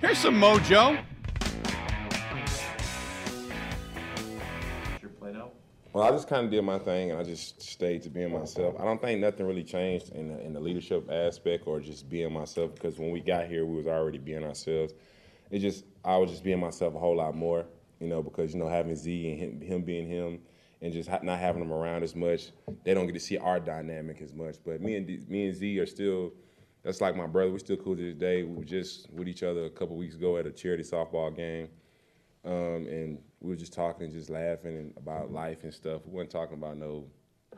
Here's some mojo. Your play out. Well, I just kind of did my thing, and I just stayed to being myself. I don't think nothing really changed in the, in the leadership aspect or just being myself because when we got here, we was already being ourselves. It just I was just being myself a whole lot more, you know, because you know having Z and him, him being him, and just not having them around as much, they don't get to see our dynamic as much. But me and D, me and Z are still. That's like my brother. We're still cool to this day. We were just with each other a couple weeks ago at a charity softball game. Um, and we were just talking and just laughing and about life and stuff. We weren't talking about no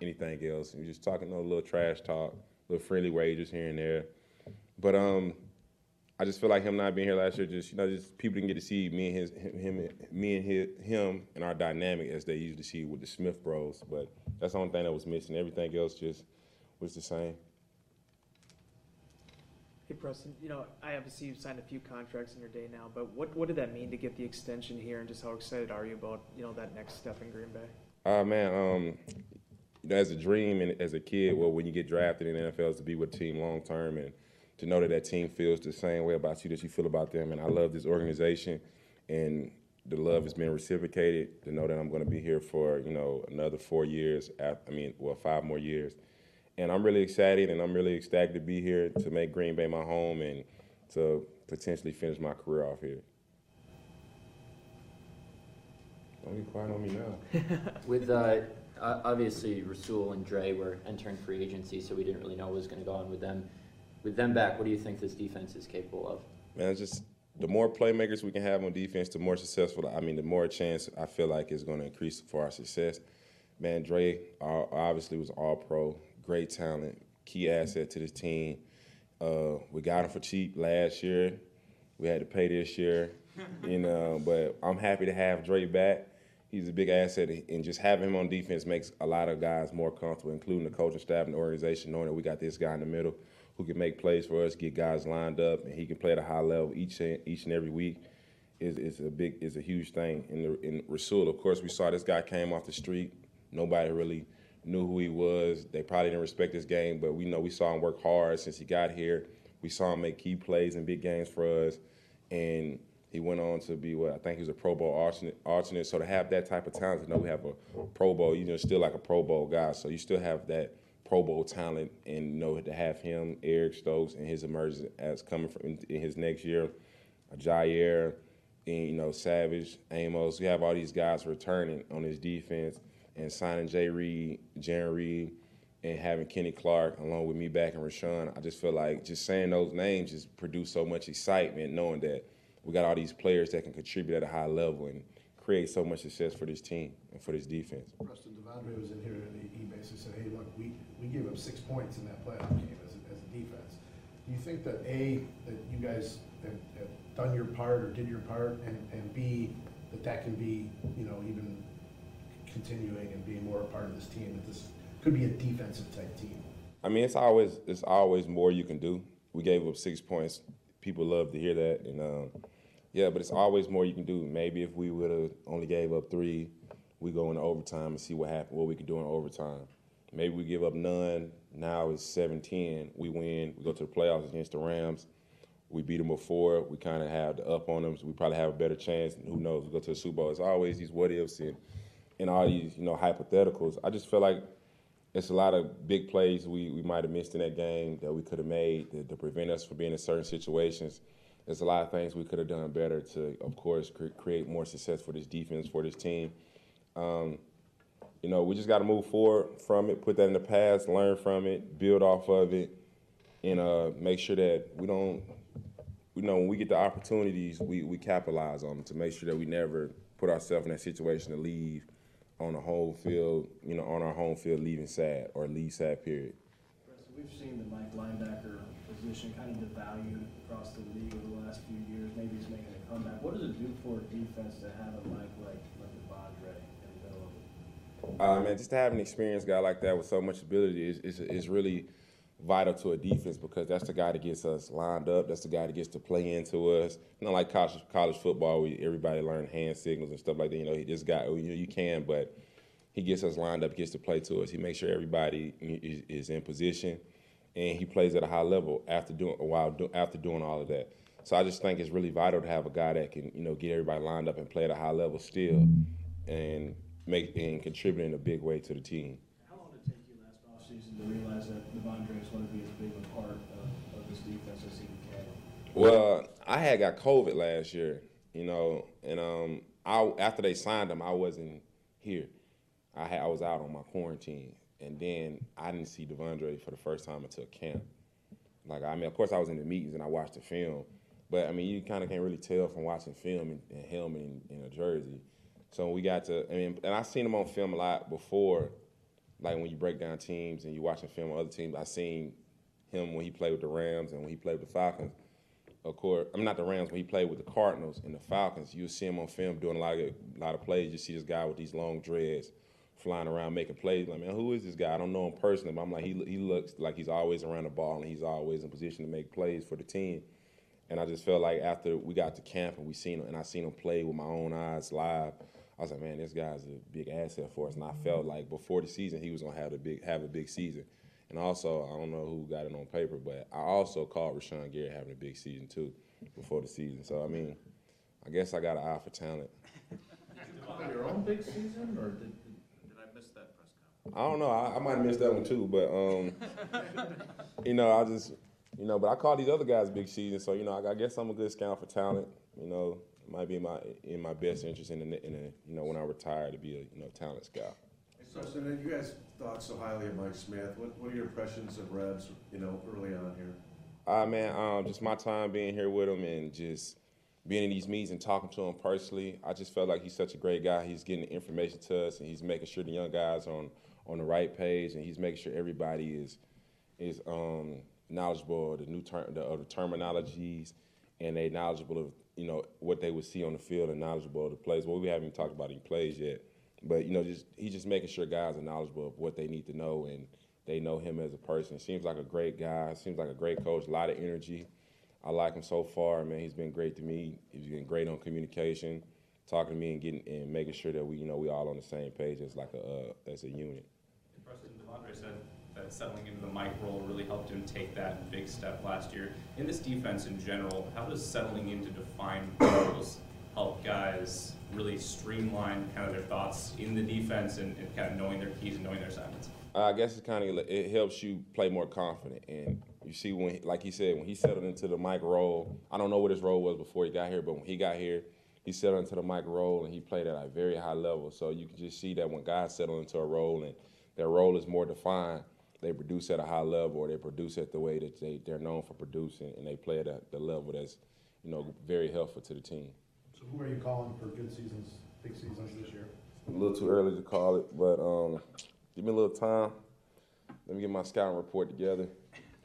anything else. We were just talking no little trash talk, little friendly wages here and there. But um, I just feel like him not being here last year, just you know, just people didn't get to see me and his him, me and his, him and our dynamic as they usually see with the Smith Bros. But that's the only thing that was missing. Everything else just was the same. Hey Preston, you know, I obviously you've signed a few contracts in your day now, but what, what did that mean to get the extension here and just how excited are you about, you know, that next step in Green Bay? Uh, man, um, you know, as a dream and as a kid, well, when you get drafted in the NFL, is to be with a team long term and to know that that team feels the same way about you that you feel about them. And I love this organization, and the love has been reciprocated. To know that I'm going to be here for you know another four years. After, I mean, well, five more years. And I'm really excited, and I'm really ecstatic to be here to make Green Bay my home and to potentially finish my career off here. Don't be quiet on me now. With uh, obviously Rasul and Dre were entering free agency, so we didn't really know what was going to go on with them. With them back, what do you think this defense is capable of? Man, it's just the more playmakers we can have on defense, the more successful. I mean, the more chance I feel like is going to increase for our success. Man, Dre obviously was all pro, great talent, key asset to this team. Uh, we got him for cheap last year. We had to pay this year, you know. But I'm happy to have Dre back. He's a big asset, and just having him on defense makes a lot of guys more comfortable, including the coaching staff and the organization, knowing that we got this guy in the middle who can make plays for us, get guys lined up, and he can play at a high level each and, each and every week. Is, is a big is a huge thing. In the in Rasul, of course, we saw this guy came off the street. Nobody really knew who he was. They probably didn't respect his game, but we know we saw him work hard since he got here. We saw him make key plays in big games for us, and he went on to be what I think he was a Pro Bowl alternate. So to have that type of talent, to know we have a Pro Bowl, you know, still like a Pro Bowl guy. So you still have that Pro Bowl talent, and you know to have him, Eric Stokes, and his emergence as coming from in, in his next year, Jaire, and you know Savage, Amos. We have all these guys returning on his defense, and signing Jay Reed, Jarran Reed, and having Kenny Clark along with me back and Rashan. I just feel like just saying those names just produce so much excitement, knowing that we got all these players that can contribute at a high level and create so much success for this team and for this defense. Preston De'Vondre was in here and he basically said, hey, look, we, we gave up six points in that playoff game as a, as a defense. Do you think that A, that you guys have, have done your part or did your part, and, and B, that that can be, you know, even continuing and being more a part of this team, that this could be a defensive type team? I mean, it's always it's always more you can do. We gave up six points. People love to hear that, and um, yeah, but it's always more you can do. Maybe if we would have only gave up three, we go into overtime and see what happened, what we could do in overtime. Maybe we give up none. Now it's 7-10. We win. We go to the playoffs against the Rams. We beat them before. We kind of have the up on them, so we probably have a better chance. And who knows? We go to the Super Bowl. It's always these what ifs and, and all these you know hypotheticals. I just feel like it's a lot of big plays we, we might have missed in that game that we could have made to, to prevent us from being in certain situations. There's a lot of things we could have done better to, of course, cre- create more success for this defense, for this team. Um, you know, we just got to move forward from it, put that in the past, learn from it, build off of it, and uh, make sure that we don't, you know, when we get the opportunities, we, we capitalize on them to make sure that we never put ourselves in that situation to leave on the home field, you know, on our home field leaving sad or leave sad, period. We've seen the Mike linebacker position kind of devalued across the league over the last few years. Maybe he's making a comeback. What does it do for a defense to have a Mike like like De'Vondre in the middle of it? Uh, man, just to have an experienced guy like that with so much ability is, is, is really vital to a defense because that's the guy that gets us lined up. That's the guy that gets to play into us. Not like college college football where everybody learn hand signals and stuff like that. You know, he this guy, oh, you know, you can, but he gets us lined up, gets to play to us. He makes sure everybody is, is in position, and he plays at a high level after doing while do, after doing all of that. So I just think it's really vital to have a guy that can, you know, get everybody lined up and play at a high level still, and make and contribute in a big way to the team. How long did it take you last offseason to realize that De'Vondre is going to be as big a part of, of this defense as he can? Well, I had got COVID last year, you know, and um, I after they signed him, I wasn't here. I had I was out on my quarantine, and then I didn't see De'Vondre for the first time until camp. Like I mean, of course, I was in the meetings and I watched the film, but I mean, you kind of can't really tell from watching film and, and helmet in, in a jersey. So we got to, I mean, and I've seen him on film a lot before, like when you break down teams and you watch watching film on other teams. I seen him when he played with the Rams and when he played with the Falcons of course, I'm not the Rams when he played with the Cardinals and the Falcons. You see him on film doing a lot of a lot of plays. You see this guy with these long dreads flying around making plays. Like, man, who is this guy? I don't know him personally, but I'm like, he he looks like he's always around the ball and he's always in position to make plays for the team. And I just felt like after we got to camp and we seen him and I seen him play with my own eyes live, I was like, man, this guy's a big asset for us. And I felt like before the season he was gonna have a big have a big season. And also, I don't know who got it on paper, but I also called Rashan Gary having a big season too before the season. So I mean, I guess I got an eye for talent. Did your own big season, or did, did I miss that press conference? I don't know. I, I might have missed that one too, but um, you know, I just you know, but I call these other guys big season. So you know, I, I guess I'm a good scout for talent. You know, might be in my in my best interest in the in the, you know when I retire to be a you know talent scout. So, so you guys thought so highly of Mike Smith. What, what are your impressions of Rebs, you know, early on here? Uh, man, um, just my time being here with him and just being in these meetings and talking to him personally, I just felt like he's such a great guy. He's getting the information to us and he's making sure the young guys are on, on the right page and he's making sure everybody is is um, knowledgeable of the new term the, of the terminologies and they knowledgeable of you know what they would see on the field and knowledgeable of the plays. Well, we haven't even talked about any plays yet, but you know, just he's just making sure guys are knowledgeable of what they need to know and they know him as a person. Seems like a great guy. Seems like a great coach. A lot of energy. I like him so far, man. He's been great to me. He's been great on communication, talking to me and getting and making sure that we, you know, we all on the same page as like a uh, as a unit. Preston said that settling into the Mike role really helped him take that big step last year. In this defense in general, how does settling into defined roles help guys really streamline kind of their thoughts in the defense and, and kind of knowing their keys and knowing their assignments? I guess it kind of it helps you play more confident, and you see when, like he said, when he settled into the Mike role. I don't know what his role was before he got here, but when he got here, he settled into the Mike role and he played at a very high level. So you can just see that when guys settle into a role and their role is more defined, they produce at a high level or they produce at the way that they, they're known for producing and they play at a, the level that's, you know, very helpful to the team. So who are you calling for good seasons, big seasons this year? A little too early to call it, but um, give me a little time. Let me get my scouting report together,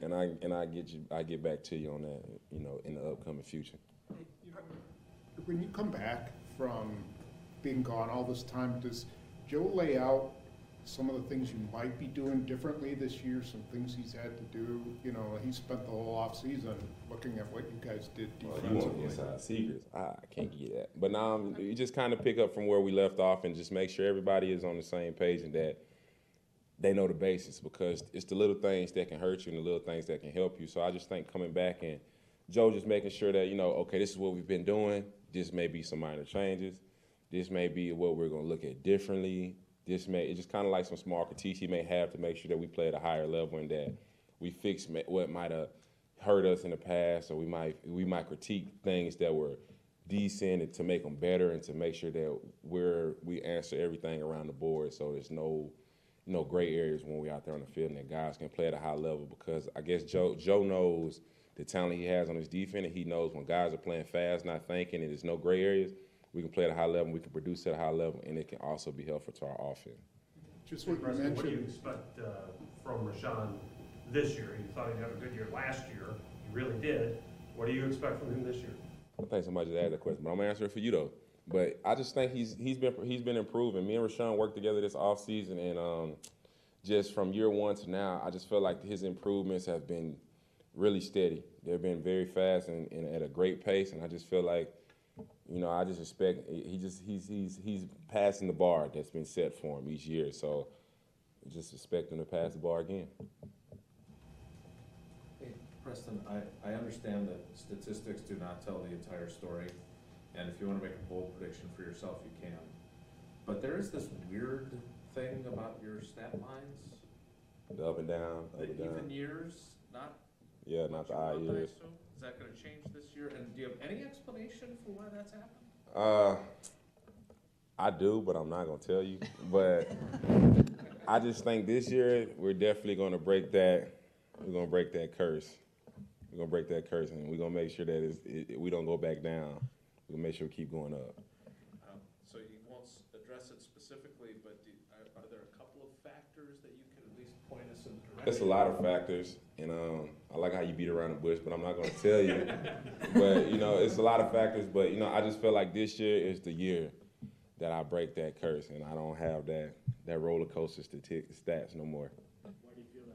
and I and I get you. I get back to you on that. You know, in the upcoming future. When you come back from being gone all this time, does Joe lay out some of the things you might be doing differently this year, some things he's had to do? You know, he spent the whole offseason looking at what you guys did Well, you want inside secrets? I can't get that. But now um, you just kind of pick up from where we left off and just make sure everybody is on the same page and that they know the basics because it's the little things that can hurt you and the little things that can help you. So I just think coming back and Joe just making sure that you know, okay, this is what we've been doing. This may be some minor changes. This may be what we're going to look at differently. This may it's just kind of like some small critiques he may have to make sure that we play at a higher level and that we fix what might have hurt us in the past, or we might we might critique things that were decent and to make them better and to make sure that we're we answer everything around the board. So there's no no gray areas when we're out there on the field and that guys can play at a high level because I guess Joe Joe knows the talent he has on his defense and he knows when guys are playing fast, not thinking, and there's no gray areas, we can play at a high level, we can produce at a high level, and it can also be helpful to our offense. Just what you what do you expect, uh, from Rashan this year? You thought he'd have a good year last year, he really did. What do you expect from him this year? I think somebody just asked that question, but I'm gonna answer it for you though. But I just think he's he's been he's been improving. Me and Rashan worked together this offseason and um, just from year one to now, I just feel like his improvements have been really steady. They've been very fast and, and at a great pace, and I just feel like, you know, I just respect. he just he's he's he's passing the bar that's been set for him each year. So just expect him to pass the bar again. Hey, Preston, I, I understand that statistics do not tell the entire story, and if you wanna make a bold prediction for yourself, you can. But there is this weird thing about your stat lines, The up and down, up the and even down. years, not Yeah, not the odd want, I years. Is that gonna change this year, and do you have any explanation for why that's happened? Uh, I do, but I'm not gonna tell you. But I just think this year we're definitely gonna break that. We're gonna break that curse. We're gonna break that curse, and we're gonna make sure that it's, it, we don't go back down. We're gonna make sure we keep going up. Um, So you won't address it specifically, but do, are, are there a couple of factors that you can at least point us in the direction? It's a lot of factors, and um, I like how you beat around the bush, but I'm not gonna tell you. but you know, it's a lot of factors. But you know, I just feel like this year is the year that I break that curse, and I don't have that that roller coaster stati- stats no more. Why do you feel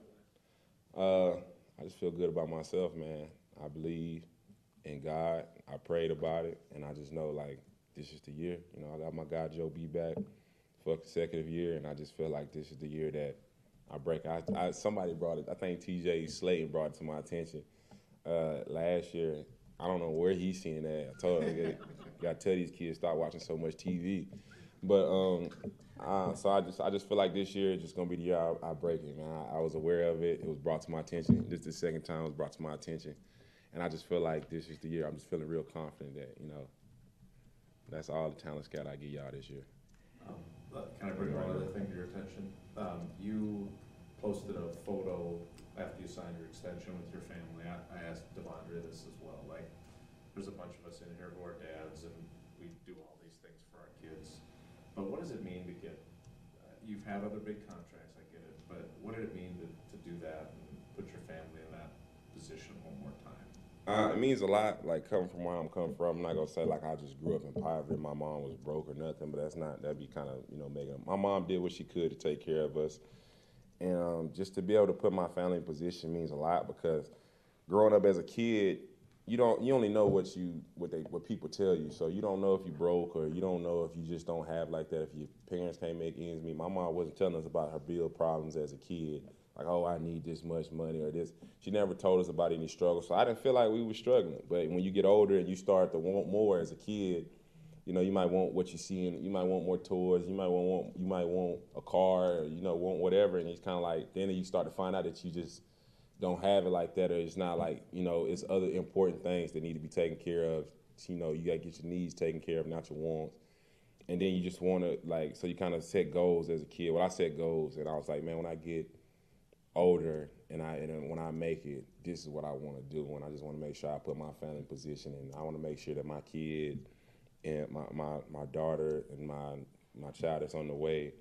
that way? Uh, I just feel good about myself, man. I believe in God. I prayed about it, and I just know like this is the year. You know, I got my guy Joe B back for a consecutive year, and I just feel like this is the year that I break. I, I somebody brought it. I think T.J. Slaton brought it to my attention uh, last year. I don't know where he's seen that. I told him, gotta tell these kids stop watching so much TV. But um, uh, so I just I just feel like this year is just gonna be the year I, I break it, man. I, I was aware of it. It was brought to my attention. This is the second time it was brought to my attention, and I just feel like this is the year. I'm just feeling real confident that you know that's all the talent scout I give y'all this year. Um, Can I bring one other thing to your attention? Um, you posted a photo after you signed your extension with your family. I, I asked De'Vondre this as well, like, there's a bunch of us in here who are dads and we do all these things for our kids. But what does it mean to get, uh, you've had other big contracts, I get it, but what did it mean to, to do that and put your family in that position one more time? Uh, it means a lot, like coming from where I'm coming from. I'm not gonna say like I just grew up in poverty. My mom was broke or nothing, but that's not. That'd be kind of you know making. My mom did what she could to take care of us, and um, just to be able to put my family in position means a lot because growing up as a kid, you don't you only know what you what they what people tell you. So you don't know if you broke or you don't know if you just don't have like that. If your parents can't make ends meet. My mom wasn't telling us about her bill problems as a kid. Like, oh, I need this much money or this. She never told us about any struggles. So I didn't feel like we were struggling. But when you get older and you start to want more as a kid, you know, you might want what you see, and you might want more toys. You might want, you might want a car, or, you know, want whatever. And it's kind of like then you start to find out that you just don't have it like that, or it's not like you know, it's other important things that need to be taken care of. You know, you got to get your needs taken care of, not your wants. And then you just want to like, so you kind of set goals as a kid. Well, I set goals, and I was like, man, when I get older and I and when I make it, this is what I want to do. And I just want to make sure I put my family in position, and I want to make sure that my kid and my, my, my daughter and my my child that's on the way,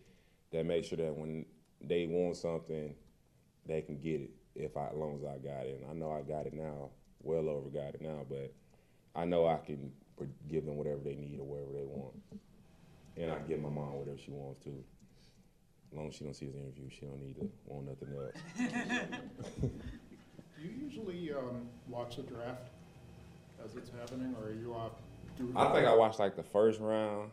that make sure that when they want something, they can get it. If I, as long as I got it, and I know I got it now, well over got it now, but I know I can give them whatever they need or whatever they want, and I give my mom whatever she wants to. As long as she don't see this interview, she don't need to want nothing else. Do you usually, um, watch the draft as it's happening, or are you off? I think I watched like the first round.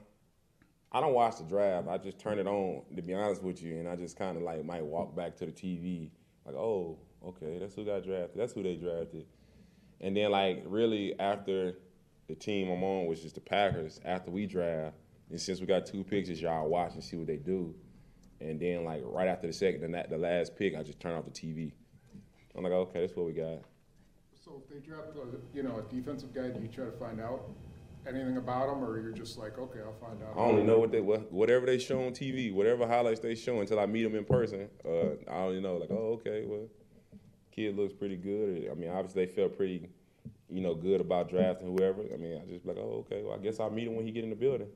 I don't watch the draft. I just turn it on to be honest with you, and I just kind of like might walk back to the TV, like, oh, okay, that's who got drafted. That's who they drafted. And then like really after the team I'm on, which is the Packers, after we draft, and since we got two picks, it's y'all watch and see what they do. And then like right after the second, the, the last pick, I just turn off the TV. I'm like, okay, that's what we got. So if they draft, a, you know, a defensive guy, do you try to find out anything about him, or you're just like, okay, I'll find out? I only know what they what, whatever they show on TV, whatever highlights they show until I meet them in person. Uh, I only know like, oh, okay, well, kid looks pretty good. I mean, obviously they felt pretty, you know, good about drafting whoever. I mean, I just like, oh, okay, well, I guess I'll meet him when he get in the building.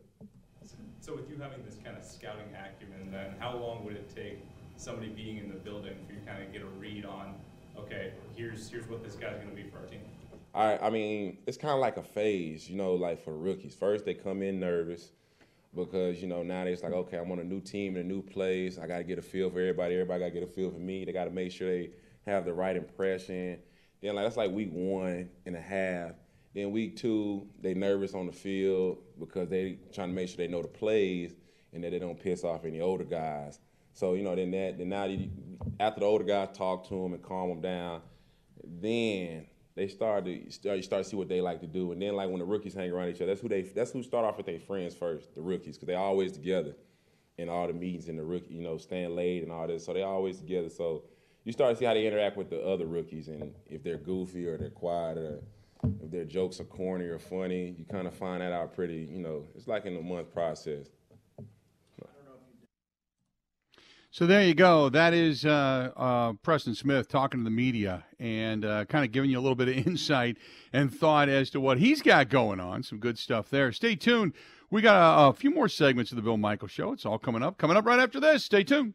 So with you having this kind of scouting acumen, then how long would it take somebody being in the building for you to kind of get a read on, okay, here's here's what this guy's going to be for our team? I I mean, it's kind of like a phase, you know, like for rookies. First, they come in nervous because you know now it's like, okay, I'm on a new team in a new place. I got to get a feel for everybody. Everybody got to get a feel for me. They got to make sure they have the right impression. Then like that's like week one and a half. Then week two, they nervous on the field because they trying to make sure they know the plays and that they don't piss off any older guys. So you know, then that then now you, after the older guys talk to them and calm them down, Then they start to start, you start to see what they like to do, and then like when the rookies hang around each other, that's who they that's who start off with their friends first, the rookies, because they always together in all the meetings and the rookie, you know, staying late and all this, so they always together. So you start to see how they interact with the other rookies, and if they're goofy or they're quiet or if their jokes are corny or funny, you kind of find that out pretty, you know, it's like in a month process. So there you go. That is uh, uh, Preston Smith talking to the media and uh, kind of giving you a little bit of insight and thought as to what he's got going on. Some good stuff there. Stay tuned. We got a, a few more segments of the Bill Michael Show. It's all coming up. Coming up right after this. Stay tuned.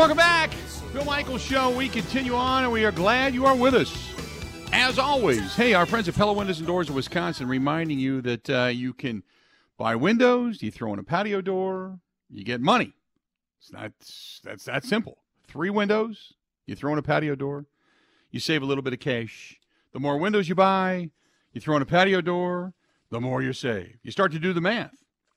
Welcome back. Bill Michaels Show. We continue on, and we are glad you are with us. As always, hey, our friends at Pella Windows and Doors of Wisconsin reminding you that uh, you can buy windows, you throw in a patio door, you get money. It's not, that's that simple. Three windows, you throw in a patio door, you save a little bit of cash. The more windows you buy, you throw in a patio door, the more you save. You start to do the math,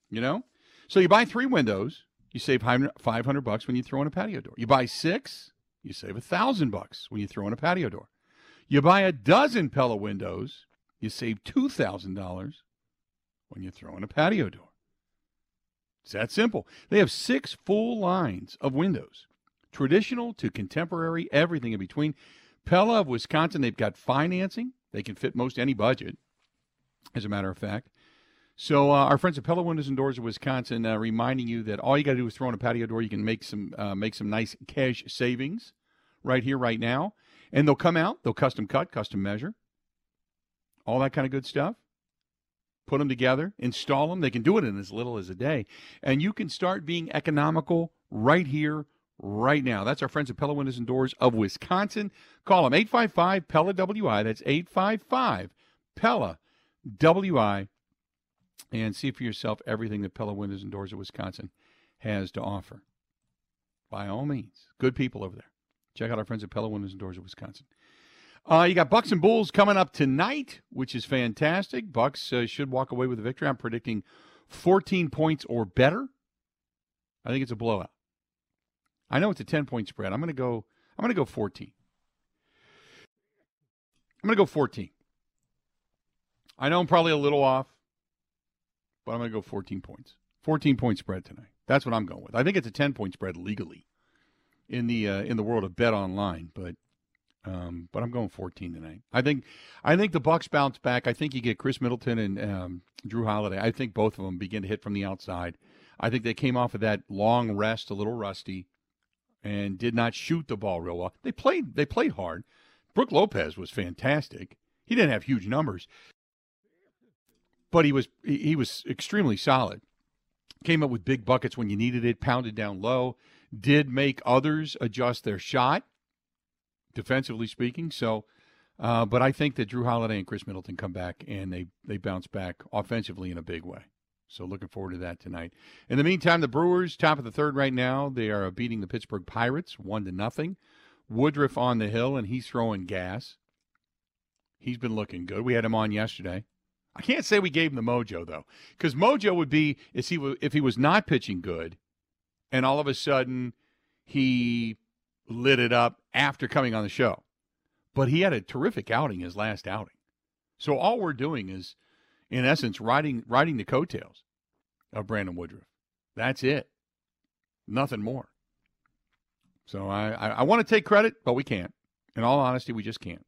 you know? So you buy three windows, you save 500 bucks when you throw in a patio door. You buy six, you save a 1000 bucks when you throw in a patio door. You buy a dozen Pella windows, you save $2,000 when you throw in a patio door. It's that simple. They have six full lines of windows, traditional to contemporary, everything in between. Pella of Wisconsin, they've got financing. They can fit most any budget, as a matter of fact. So uh, our friends at Pella Windows and Doors of Wisconsin, uh, reminding you that all you got to do is throw in a patio door. You can make some uh, make some nice cash savings right here, right now, and they'll come out. They'll custom cut, custom measure, all that kind of good stuff. Put them together, install them. They can do it in as little as a day, and you can start being economical right here, right now. That's our friends at Pella Windows and Doors of Wisconsin. Call them 855 Pella WI. That's 855 Pella WI and see for yourself everything that Pella Windows and Doors of Wisconsin has to offer. By all means, good people over there. Check out our friends at Pella Windows and Doors of Wisconsin. Uh, you got Bucks and Bulls coming up tonight, which is fantastic. Bucks uh, should walk away with a victory. I'm predicting 14 points or better. I think it's a blowout. I know it's a 10 point spread. I'm going to go. I'm going to go 14. I'm going to go 14. I know I'm probably a little off but I'm going to go 14 points. 14 point spread tonight. That's what I'm going with. I think it's a 10 point spread legally in the uh, in the world of bet online, but um, but I'm going 14 tonight. I think I think the Bucks bounce back. I think you get Khris Middleton and um, Jrue Holiday. I think both of them begin to hit from the outside. I think they came off of that long rest a little rusty and did not shoot the ball real well. They played they played hard. Brook Lopez was fantastic. He didn't have huge numbers, but he was he was extremely solid. Came up with big buckets when you needed it, pounded down low, did make others adjust their shot, defensively speaking. So, uh, but I think that Jrue Holiday and Khris Middleton come back and they they bounce back offensively in a big way. So looking forward to that tonight. In the meantime, the Brewers, top of the third right now, they are beating the Pittsburgh Pirates one to nothing. Woodruff on the hill and he's throwing gas. He's been looking good. We had him on yesterday. I can't say we gave him the mojo though, because mojo would be if he was, if he was not pitching good, and all of a sudden he lit it up after coming on the show. But he had a terrific outing his last outing. So all we're doing is, in essence, riding riding the coattails of Brandon Woodruff. That's it. Nothing more. So I, I, I want to take credit, but we can't. In all honesty, we just can't.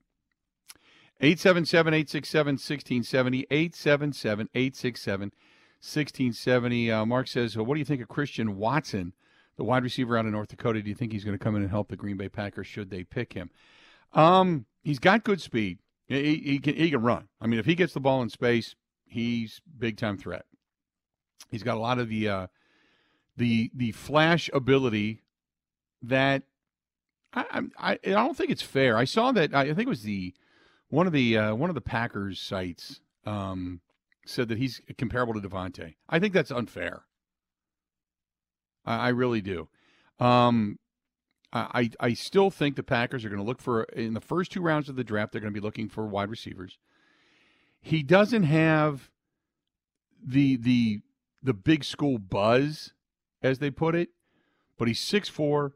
877 867 1670. 877 867 1670. Uh, Mark says, What do you think of Christian Watson, the wide receiver out of North Dakota? Do you think he's going to come in and help the Green Bay Packers should they pick him? Um, he's got good speed. He, he can he can run. I mean, if he gets the ball in space, he's big time threat. He's got a lot of the uh, the the flash ability that I, I I don't think it's fair. I saw that I think it was the one of the uh, one of the Packers sites um, said that he's comparable to Davante. I think that's unfair. I, I really do. Um, I I still think the Packers are going to look for in the first two rounds of the draft. They're going to be looking for wide receivers. He doesn't have the the the big school buzz, as they put it, but he's six four,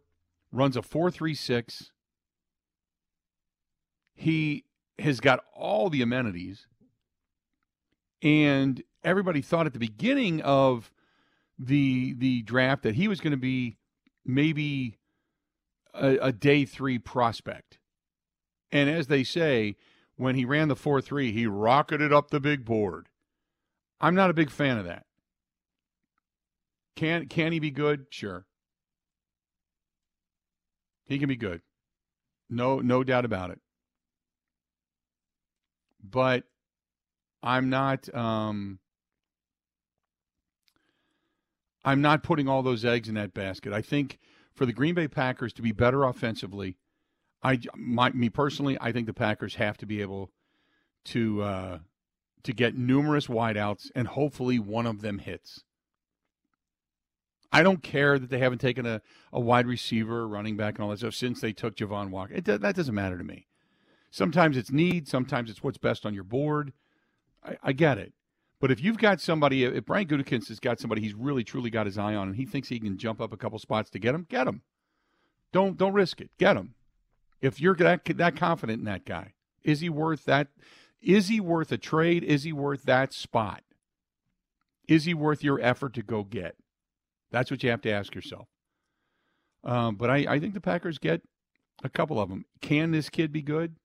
runs a four three six. He has got all the amenities, and everybody thought at the beginning of the the draft that he was going to be maybe a, a day three prospect. And as they say, when he ran the 4 3, he rocketed up the big board. I'm not a big fan of that. Can, can he be good? Sure. He can be good. No, no doubt about it. But I'm not um, I'm not putting all those eggs in that basket. I think for the Green Bay Packers to be better offensively, I my, me personally, I think the Packers have to be able to uh, to get numerous wideouts and hopefully one of them hits. I don't care that they haven't taken a, a wide receiver, running back, and all that stuff since they took Javon Walker. It, that doesn't matter to me. Sometimes it's need, sometimes it's what's best on your board. I, I get it. But if you've got somebody, if Brian Gutekunst has got somebody he's really truly got his eye on, and he thinks he can jump up a couple spots to get him, get him. Don't don't risk it. Get him. If you're that that confident in that guy, is he worth that? Is he worth a trade? Is he worth that spot? Is he worth your effort to go get? That's what you have to ask yourself. Um, but I, I think the Packers get a couple of them. Can this kid be good?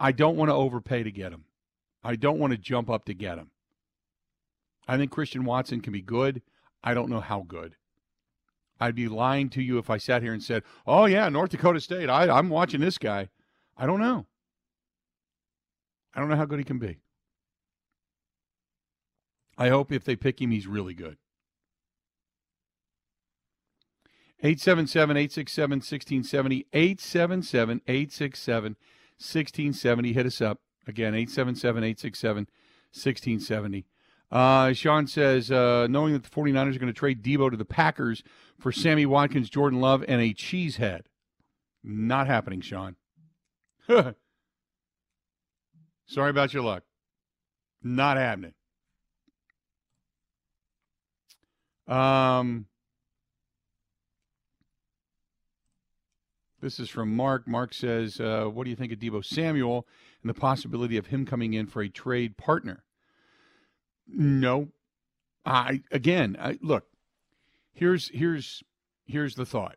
I don't want to overpay to get him. I don't want to jump up to get him. I think Christian Watson can be good. I don't know how good. I'd be lying to you if I sat here and said, "Oh yeah, North Dakota State. I, I'm watching this guy." I don't know. I don't know how good he can be. I hope if they pick him, he's really good. 877 867 1670. 877 867 1670. Hit us up. Again, 877 867 1670. Uh, Sean says, uh, knowing that the 49ers are going to trade Deebo to the Packers for Sammy Watkins, Jordan Love, and a cheesehead. Not happening, Sean. Sorry about your luck. Not happening. Um, this is from Mark. Mark says, uh, What do you think of Deebo Samuel and the possibility of him coming in for a trade partner? No. I again, I, look. Here's here's here's the thought.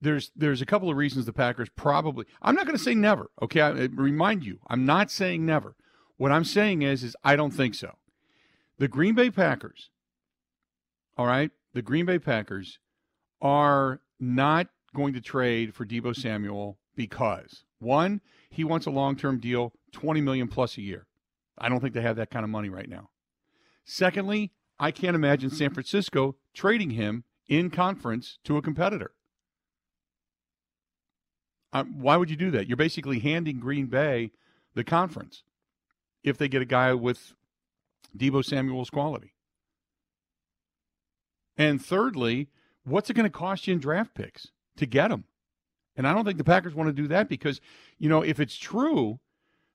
There's there's a couple of reasons the Packers probably. I'm not going to say never. Okay, I, remind you, I'm not saying never. What I'm saying is is I don't think so. The Green Bay Packers. All right, the Green Bay Packers are not going to trade for Deebo Samuel because one, he wants a long-term deal, 20 million plus a year. I don't think they have that kind of money right now. Secondly, I can't imagine San Francisco trading him in conference to a competitor. Um, why would you do that? You're basically handing Green Bay the conference if they get a guy with Deebo Samuel's quality. And thirdly, what's it going to cost you in draft picks to get him? And I don't think the Packers want to do that because, you know, if it's true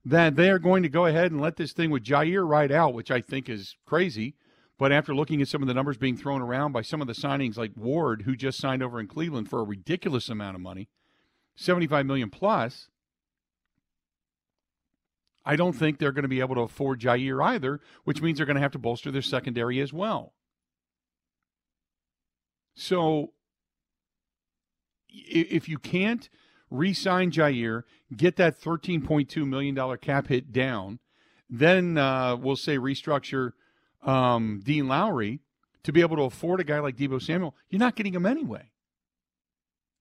that they are going to go ahead and let this thing with Jaire ride out, which I think is crazy. But after looking at some of the numbers being thrown around by some of the signings like Ward, who just signed over in Cleveland for a ridiculous amount of money, 75 million plus, I don't think they're going to be able to afford Jaire either, which means they're going to have to bolster their secondary as well. So if you can't re-sign Jaire, get that $13.2 million cap hit down, then uh, we'll say restructure um, Dean Lowry to be able to afford a guy like Deebo Samuel. You're not getting him anyway.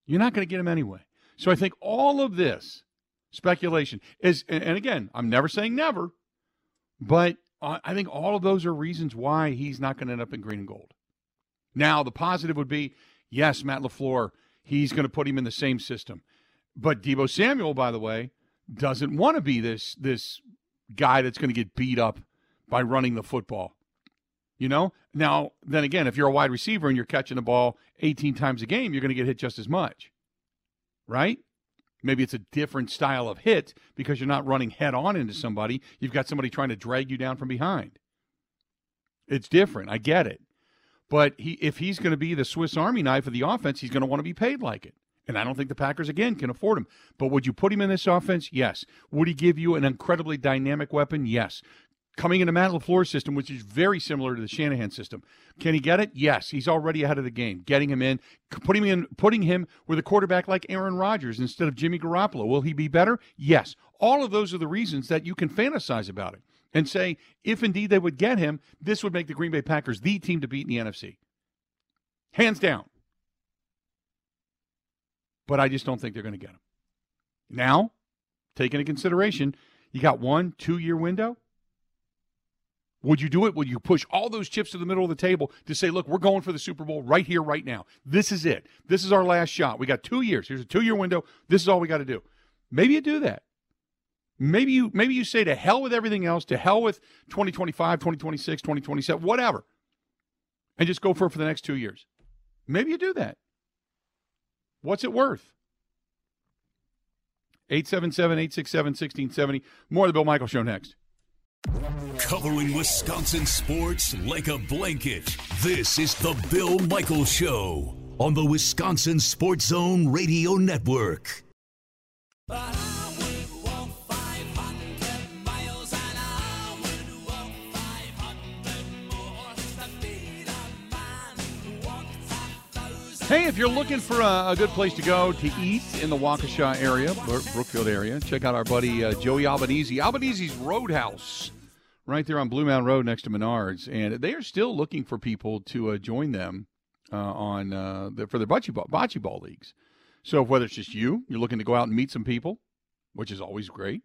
You're not going to get him anyway. So I think all of this speculation is, and again, I'm never saying never, but I think all of those are reasons why he's not going to end up in green and gold. Now, the positive would be yes, Matt LaFleur, he's going to put him in the same system. But Deebo Samuel, by the way, doesn't want to be this this guy that's going to get beat up by running the football. You know? Now, then again, if you're a wide receiver and you're catching the ball 18 times a game, you're going to get hit just as much. Right? Maybe it's a different style of hit because you're not running head on into somebody. You've got somebody trying to drag you down from behind. It's different. I get it. But he, if he's going to be the Swiss Army knife of the offense, he's going to want to be paid like it. And I don't think the Packers, again, can afford him. But would you put him in this offense? Yes. Would he give you an incredibly dynamic weapon? Yes. Coming into Matt LaFleur's system, which is very similar to the Shanahan system. Can he get it? Yes. He's already ahead of the game. Getting him in, putting him in, putting him with a quarterback like Aaron Rodgers instead of Jimmy Garoppolo. Will he be better? Yes. All of those are the reasons that you can fantasize about it and say, if indeed they would get him, this would make the Green Bay Packers the team to beat in the NFC. Hands down. But I just don't think they're going to get him. Now, take into consideration, you got one, two year window. Would you do it? Would you push all those chips to the middle of the table to say, look, we're going for the Super Bowl right here, right now? This is it. This is our last shot. We got two years. Here's a two year window. This is all we got to do. Maybe you do that. Maybe you maybe you say to hell with everything else, to hell with 2025, 2026, 2027, whatever. And just go for it for the next two years. Maybe you do that. What's it worth? 877 867 1670. More of the Bill Michael Show next. Covering Wisconsin sports like a blanket. This is the Bill Michael Show on the Wisconsin Sports Zone Radio Network. Hey, if you're looking for a, a good place to go to eat in the Waukesha area, Brookfield area, check out our buddy uh, Joey Albanese. Albanese's Roadhouse, right there on Bluemound Road next to Menards, and they are still looking for people to uh, join them uh, on uh, the, for their bocce ball, bocce ball leagues. So whether it's just you, you're looking to go out and meet some people, which is always great.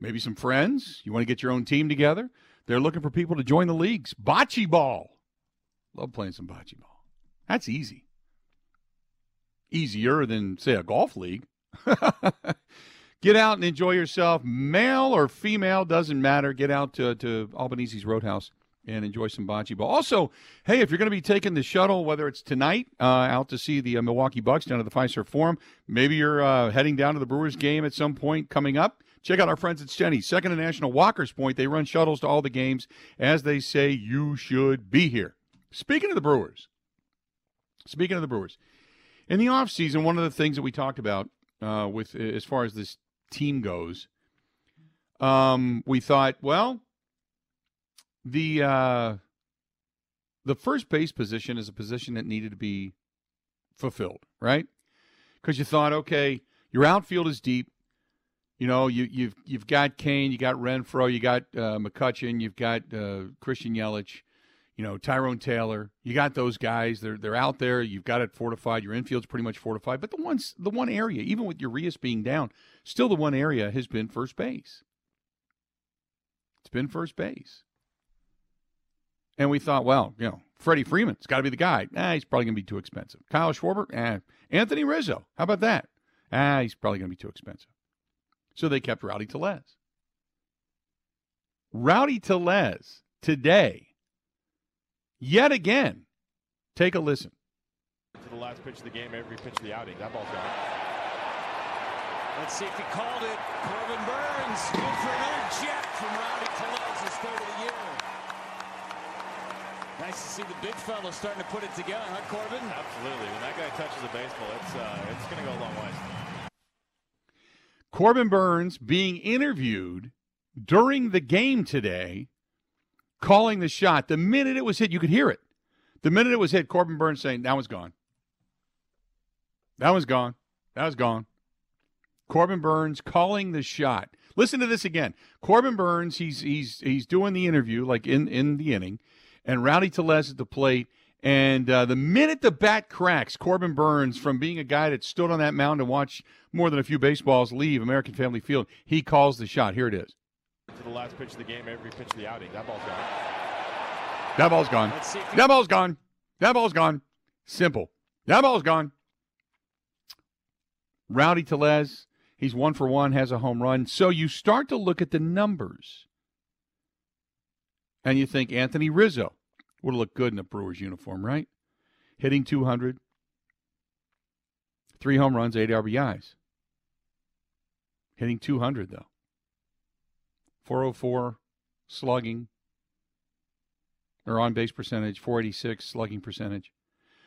Maybe some friends. You want to get your own team together. They're looking for people to join the leagues. Bocce ball. Love playing some bocce ball. That's easy easier than, say, a golf league. Get out and enjoy yourself. Male or female, doesn't matter. Get out to, to Albanese's Roadhouse and enjoy some bocce ball. Also, hey, if you're going to be taking the shuttle, whether it's tonight uh, out to see the uh, Milwaukee Bucks down at the Fiserv Forum, maybe you're uh, heading down to the Brewers game at some point coming up. Check out our friends at Steny, Second and National Walker's Point. They run shuttles to all the games. As they say, you should be here. Speaking of the Brewers, speaking of the Brewers, in the offseason, one of the things that we talked about uh, with as far as this team goes, um, we thought, well, the uh, the first base position is a position that needed to be fulfilled, right? Because you thought, okay, your outfield is deep. You know, you, you've you've got Cain, you got Renfroe, you got uh, McCutchen, you've got uh, Christian Yelich you know, Tyrone Taylor. You got those guys. They're they're out there. You've got it fortified. Your infield's pretty much fortified. But the ones the one area, even with Urias being down, still the one area has been first base. It's been first base. And we thought, well, you know, Freddie Freeman's got to be the guy. Ah, he's probably going to be too expensive. Kyle Schwarber, ah. Anthony Rizzo, how about that? Ah, he's probably going to be too expensive. So they kept Rowdy Tellez. Rowdy Tellez today yet again. Take a listen. To the last pitch of the game, every pitch of the outing. That ball's gone. Let's see if he called it. Corbin Burnes good for another jet from Rowdy Tellez, his third of the year. Nice to see the big fella starting to put it together, huh, Corbin? Absolutely. When that guy touches a baseball, it's uh, it's going to go a long way. Corbin Burnes being interviewed during the game today calling the shot. The minute it was hit, you could hear it. The minute it was hit, Corbin Burnes saying, That one's gone. That one's gone. That was gone. Corbin Burnes calling the shot. Listen to this again. Corbin Burnes, he's he's he's doing the interview like in in the inning, and Rowdy Tellez at the plate, And uh, the minute the bat cracks, Corbin Burnes, from being a guy that stood on that mound and watched more than a few baseballs leave American Family Field, he calls the shot. Here it is. To the last pitch of the game, every pitch of the outing. That ball's gone. That ball's gone. That ball's gone. That ball's gone. Simple. That ball's gone. Rowdy Tellez, he's one for one, has a home run. So you start to look at the numbers. And you think Anthony Rizzo would look good in a Brewers uniform, right? Hitting 200, three home runs, eight RBIs. Hitting 200, though. 404 slugging, or on base percentage, 486 slugging percentage.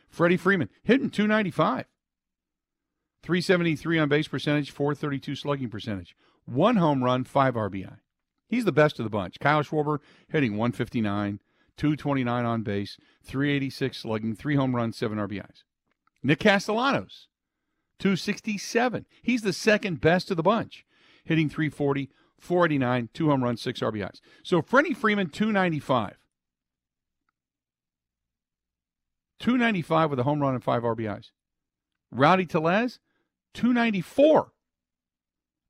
Freddie Freeman hitting 295. 373 on base percentage, 432 slugging percentage. One home run, five RBI. He's the best of the bunch. Kyle Schwarber hitting 159, 229 on base, 386 slugging, three home runs, seven RBIs. Nick Castellanos, 267. He's the second best of the bunch, hitting 340, 489, two home runs, six RBIs. So Freddie Freeman, 295. 295 with a home run and five RBIs. Rowdy Tellez, 294.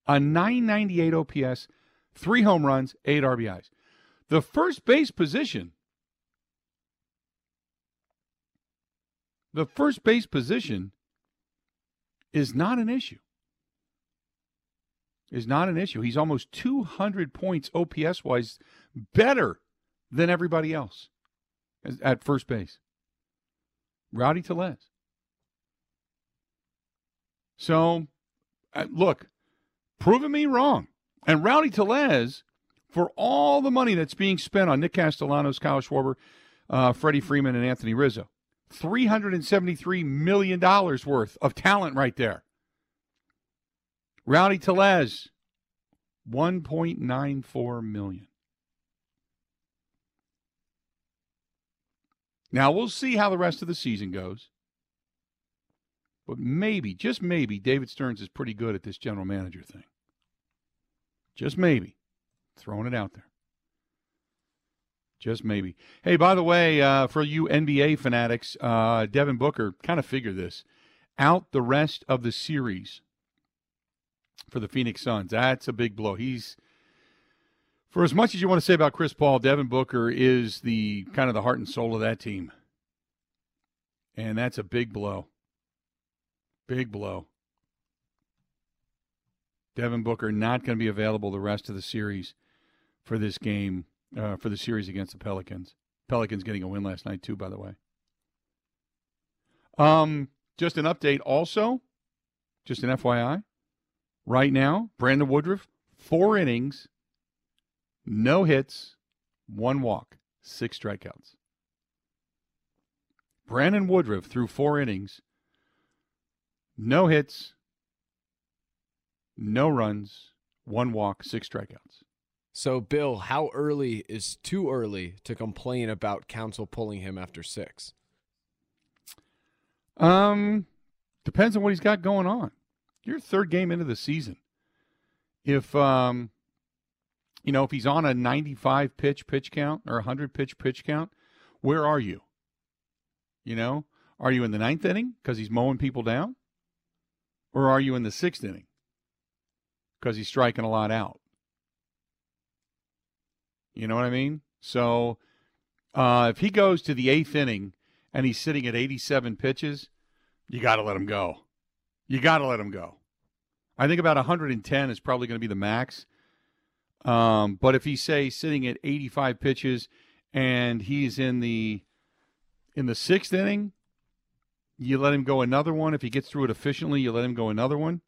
A 998 OPS, three home runs, eight RBIs. The first base position, the first base position is not an issue. Is not an issue. He's almost 200 points OPS wise better than everybody else at first base. Rowdy Tellez. So, uh, look, proving me wrong. And Rowdy Tellez, for all the money that's being spent on Nick Castellanos, Kyle Schwarber, uh, Freddie Freeman, and Anthony Rizzo, $373 million worth of talent right there. Rowdy Tellez, 1.94 million. Now we'll see how the rest of the season goes. But maybe, just maybe, David Stearns is pretty good at this general manager thing. Just maybe. Throwing it out there. Just maybe. Hey, by the way, uh, for you NBA fanatics, uh, Devin Booker kind of figured this out the rest of the series for the Phoenix Suns. That's a big blow. He's for as much as you want to say about Chris Paul, Devin Booker is the kind of the heart and soul of that team. And that's a big blow. Big blow. Devin Booker not going to be available the rest of the series for this game, uh, for the series against the Pelicans. Pelicans getting a win last night, too, by the way. Um, just an update also, just an FYI. Right now, Brandon Woodruff, four innings, no hits, one walk, six strikeouts. Brandon Woodruff threw four innings, no hits, no runs, one walk, six strikeouts. So, Bill, how early is too early to complain about Counsell pulling him after six? Um, depends on what he's got going on. Your third game into the season. If um, you know, if he's on a 95 pitch pitch count or a 100 pitch pitch count, where are you? You know, are you in the ninth inning because he's mowing people down, or are you in the sixth inning because he's striking a lot out? You know what I mean? So, uh, if he goes to the eighth inning and he's sitting at 87 pitches, you got to let him go. You got to let him go. I think about 110 is probably going to be the max. Um, but if he's say sitting at 85 pitches and he's in the in the sixth inning, you let him go another one. If he gets through it efficiently, you let him go another one.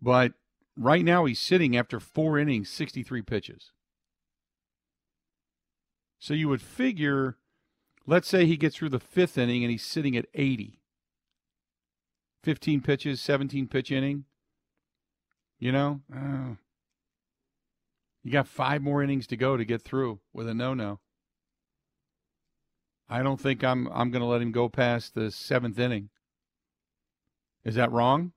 But right now he's sitting after four innings, 63 pitches. So you would figure, let's say he gets through the fifth inning and he's sitting at 80. 15 pitches, 17 pitch inning. You know, uh, you got five more innings to go to get through with a no-no. I don't think I'm I'm going to let him go past the seventh inning. Is that wrong?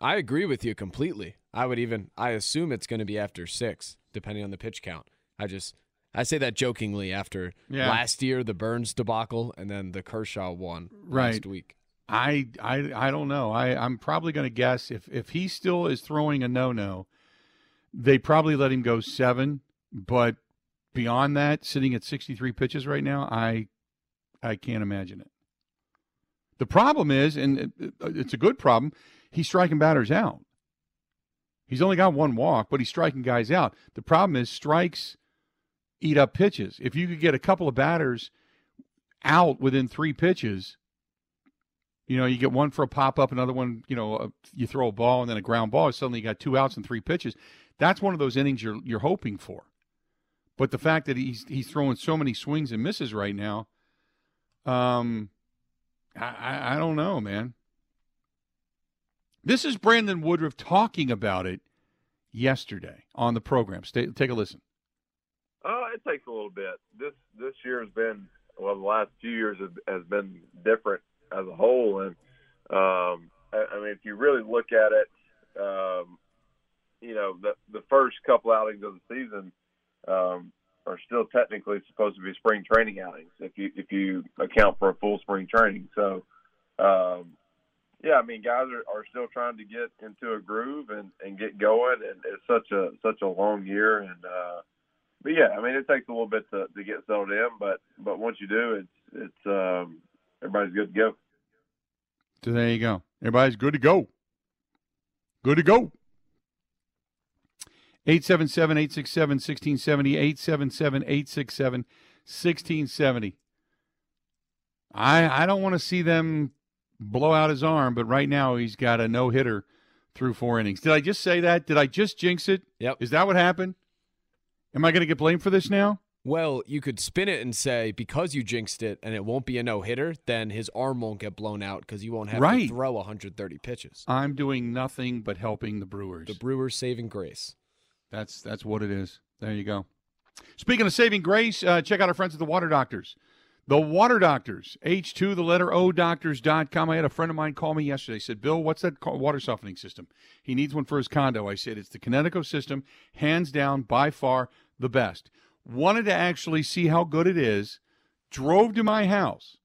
I agree with you completely. I would even I assume it's going to be after six, depending on the pitch count. I just I say that jokingly after Yeah. last year the Burnes debacle and then the Kershaw one Right. last week. I I I don't know. I I'm probably going to guess if if he still is throwing a no no, they probably let him go seven. But beyond that, sitting at 63 pitches right now, I I can't imagine it. The problem is, and it- uh, it's a good problem, he's striking batters out. He's only got one walk, but he's striking guys out. The problem is strikes eat up pitches. If you could get a couple of batters out within three pitches, you know, you get one for a pop up, another one, you know, uh, you throw a ball and then a ground ball. Suddenly you got two outs and three pitches. That's one of those innings you're you're hoping for. But the fact that he's he's throwing so many swings and misses right now, um, I, I, don't know, man. This is Brandon Woodruff talking about it yesterday on the program. Stay, take a listen. Oh, it takes a little bit. This this year has been well, the last few years has, has been different as a whole, and um, I, I mean, if you really look at it, um, you know, the the first couple outings of the season um, are still technically supposed to be spring training outings if you if you account for a full spring training. So, um, yeah, I mean, guys are, are still trying to get into a groove and, and get going, and it's such a such a long year, and uh, but yeah, I mean, it takes a little bit to, to get settled in, but but once you do, it's it's um, everybody's good to go. So there you go. Everybody's good to go. Good to go. 877 867 1670. 877 867 1670. I I don't want to see them blow out his arm, but right now he's got a no hitter through four innings. Did I just say that? Did I just jinx it? Yep. Is that what happened? Am I going to get blamed for this now? Well, you could spin it and say because you jinxed it and it won't be a no hitter, then his arm won't get blown out because you won't have Right. to throw 130 pitches. I'm doing nothing but helping the Brewers. The Brewers saving grace. That's that's what it is. There you go. Speaking of saving grace, uh, check out our friends at the Water Doctors. The Water Doctors, H2, the letter O, doctors.com. I had a friend of mine call me yesterday. He said, Bill, what's that water softening system? He needs one for his condo. I said, it's the Kinetico system, hands down, by far the best. Wanted to actually see how good it is. Drove to my house,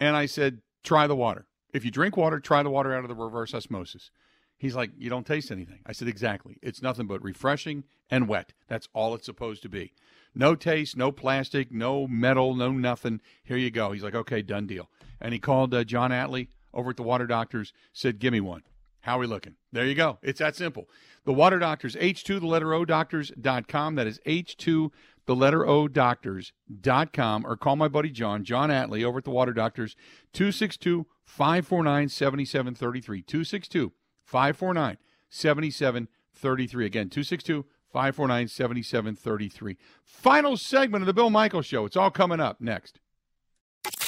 and I said, try the water. If you drink water, try the water out of the reverse osmosis. He's like, You don't taste anything. I said, Exactly. It's nothing but refreshing and wet. That's all it's supposed to be. No taste, no plastic, no metal, no nothing. Here you go. He's like, Okay, done deal. And he called uh, John Atley over at the Water Doctors, said, Give me one. How are we looking? There you go. It's that simple. The Water Doctors, H2, the letter O, doctors.com. That is H2, the letter O, doctors.com. Or call my buddy John, John Atley, over at the Water Doctors, 262 549 7733. 262 549 7733. Again, 262 549 7733. Final segment of the Bill Michael Show. It's all coming up next.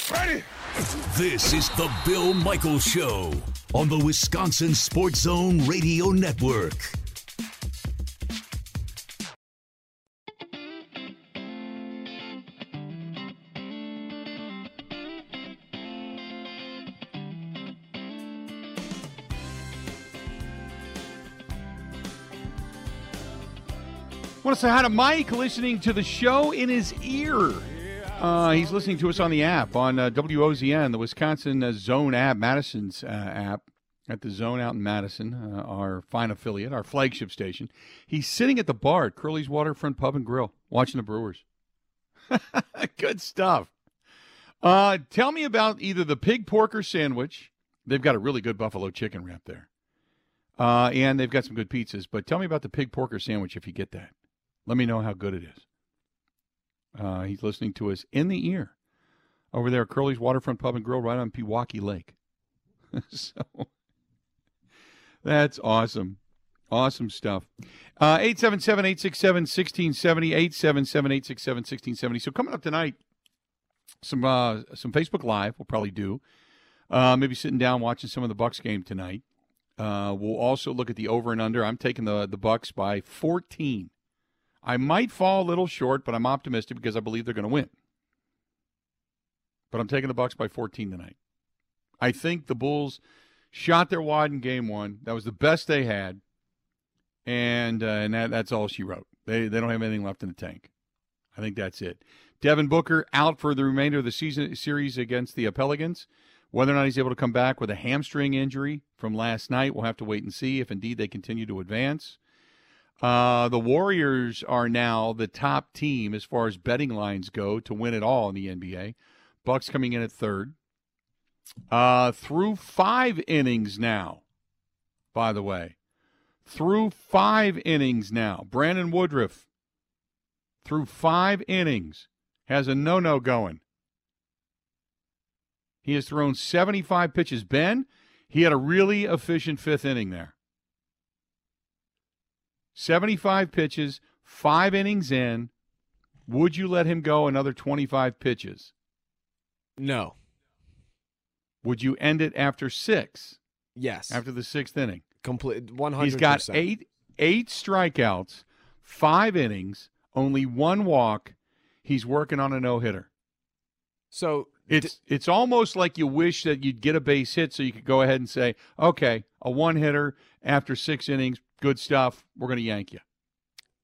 This is the Bill Michaels Show on the Wisconsin Sports Zone Radio Network. I want to say hi to Mike listening to the show in his ear. Uh, he's listening to us on the app on uh, WOZN, the Wisconsin uh, Zone app, Madison's uh, app at the Zone out in Madison, uh, our fine affiliate, our flagship station. He's sitting at the bar at Curly's Waterfront Pub and Grill watching the Brewers. Good stuff. Uh, tell me about either the pig porker sandwich. They've got a really good buffalo chicken wrap there. And they've got some good pizzas. But tell me about the pig porker sandwich if you get that. Let me know how good it is. Uh, he's listening to us in the ear over there at Curly's Waterfront Pub and Grill right on Pewaukee Lake. so that's awesome. Awesome stuff. Uh, 877 867 1670. 877 867 1670. So coming up tonight, some uh, some Facebook Live we'll probably do. Uh, maybe sitting down watching some of the Bucks game tonight. Uh, we'll also look at the over and under. I'm taking the the Bucks by 14. I might fall a little short, but I'm optimistic because I believe they're going to win. But I'm taking the Bucks by 14 tonight. I think the Bulls shot their wad in game one. That was the best they had, and uh, and that, that's all she wrote. They they don't have anything left in the tank. I think that's it. Devin Booker out for the remainder of the season series against the Pelicans. Whether or not he's able to come back with a hamstring injury from last night, we'll have to wait and see if indeed they continue to advance. Uh, the Warriors are now the top team as far as betting lines go to win it all in the NBA. Bucks coming in at third. Uh, through five innings now, by the way. Through five innings now. Brandon Woodruff, through five innings, has a no no going. He has thrown 75 pitches. Ben, he had a really efficient fifth inning there. 75 pitches, five innings in. Would you let him go another 25 pitches? No. Would you end it after six? Yes. After the sixth inning? Complete 100 He's got eight eight strikeouts, five innings, only one walk. He's working on a no hitter. So it's it's almost like you wish that you'd get a base hit so you could go ahead and say, okay, a one hitter after six innings, good stuff. We're going to yank you.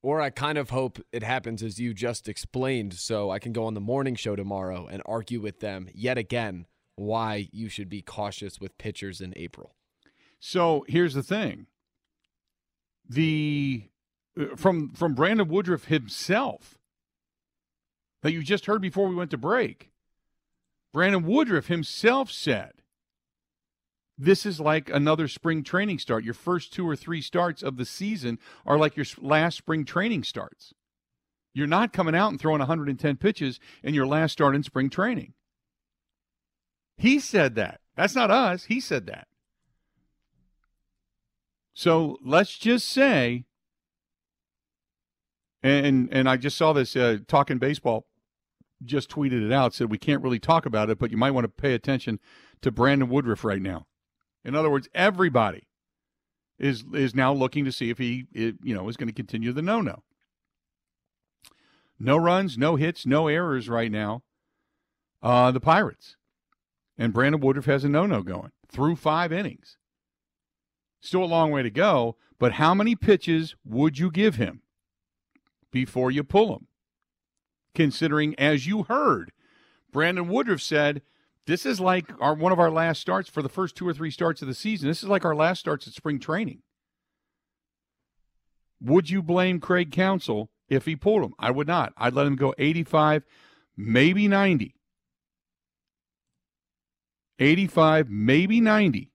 Or I kind of hope it happens as you just explained, so I can go on the morning show tomorrow and argue with them yet again why you should be cautious with pitchers in April. So here's the thing: the uh, from from Brandon Woodruff himself that you just heard before we went to break. Brandon Woodruff himself said, This is like another spring training start. Your first two or three starts of the season are like your last spring training starts. You're not coming out and throwing 110 pitches in your last start in spring training. He said that. That's not us. He said that. So let's just say, and and I just saw this uh, talking baseball just tweeted it out, said we can't really talk about it, but you might want to pay attention to Brandon Woodruff right now. In other words, everybody is is now looking to see if he you know is going to continue the no no. No runs, no hits, no errors right now. Uh, the Pirates and Brandon Woodruff has a no no going through five innings. Still a long way to go, but how many pitches would you give him before you pull him? considering, as you heard, Brandon Woodruff said, this is like our one of our last starts for the first two or three starts of the season. This is like our last starts at spring training. Would you blame Craig Counsell if he pulled him? I would not. I'd let him go 85, maybe 90. 85, maybe 90.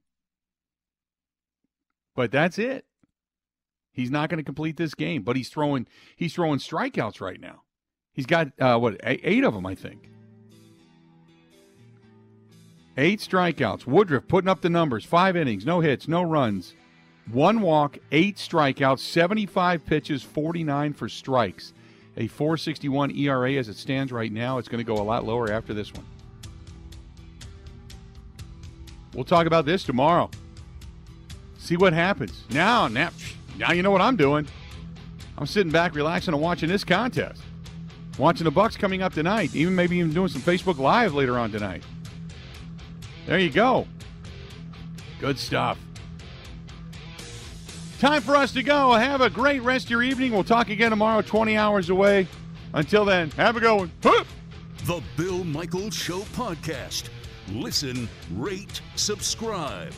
But that's it. He's not going to complete this game, but he's throwing he's throwing strikeouts right now. He's got uh, what eight of them, I think. Eight strikeouts. Woodruff putting up the numbers. Five innings, no hits, no runs, one walk, eight strikeouts, 75 pitches, 49 for strikes. A 461 ERA as it stands right now. It's going to go a lot lower after this one. We'll talk about this tomorrow. See what happens. Now, now, now you know what I'm doing. I'm sitting back, relaxing, and watching this contest. Watching the Bucks coming up tonight. Even maybe even doing some Facebook Live later on tonight. There you go. Good stuff. Time for us to go. Have a great rest of your evening. We'll talk again tomorrow, 20 hours away. Until then, have a good one. The Bill Michaels Show podcast. Listen, rate, subscribe.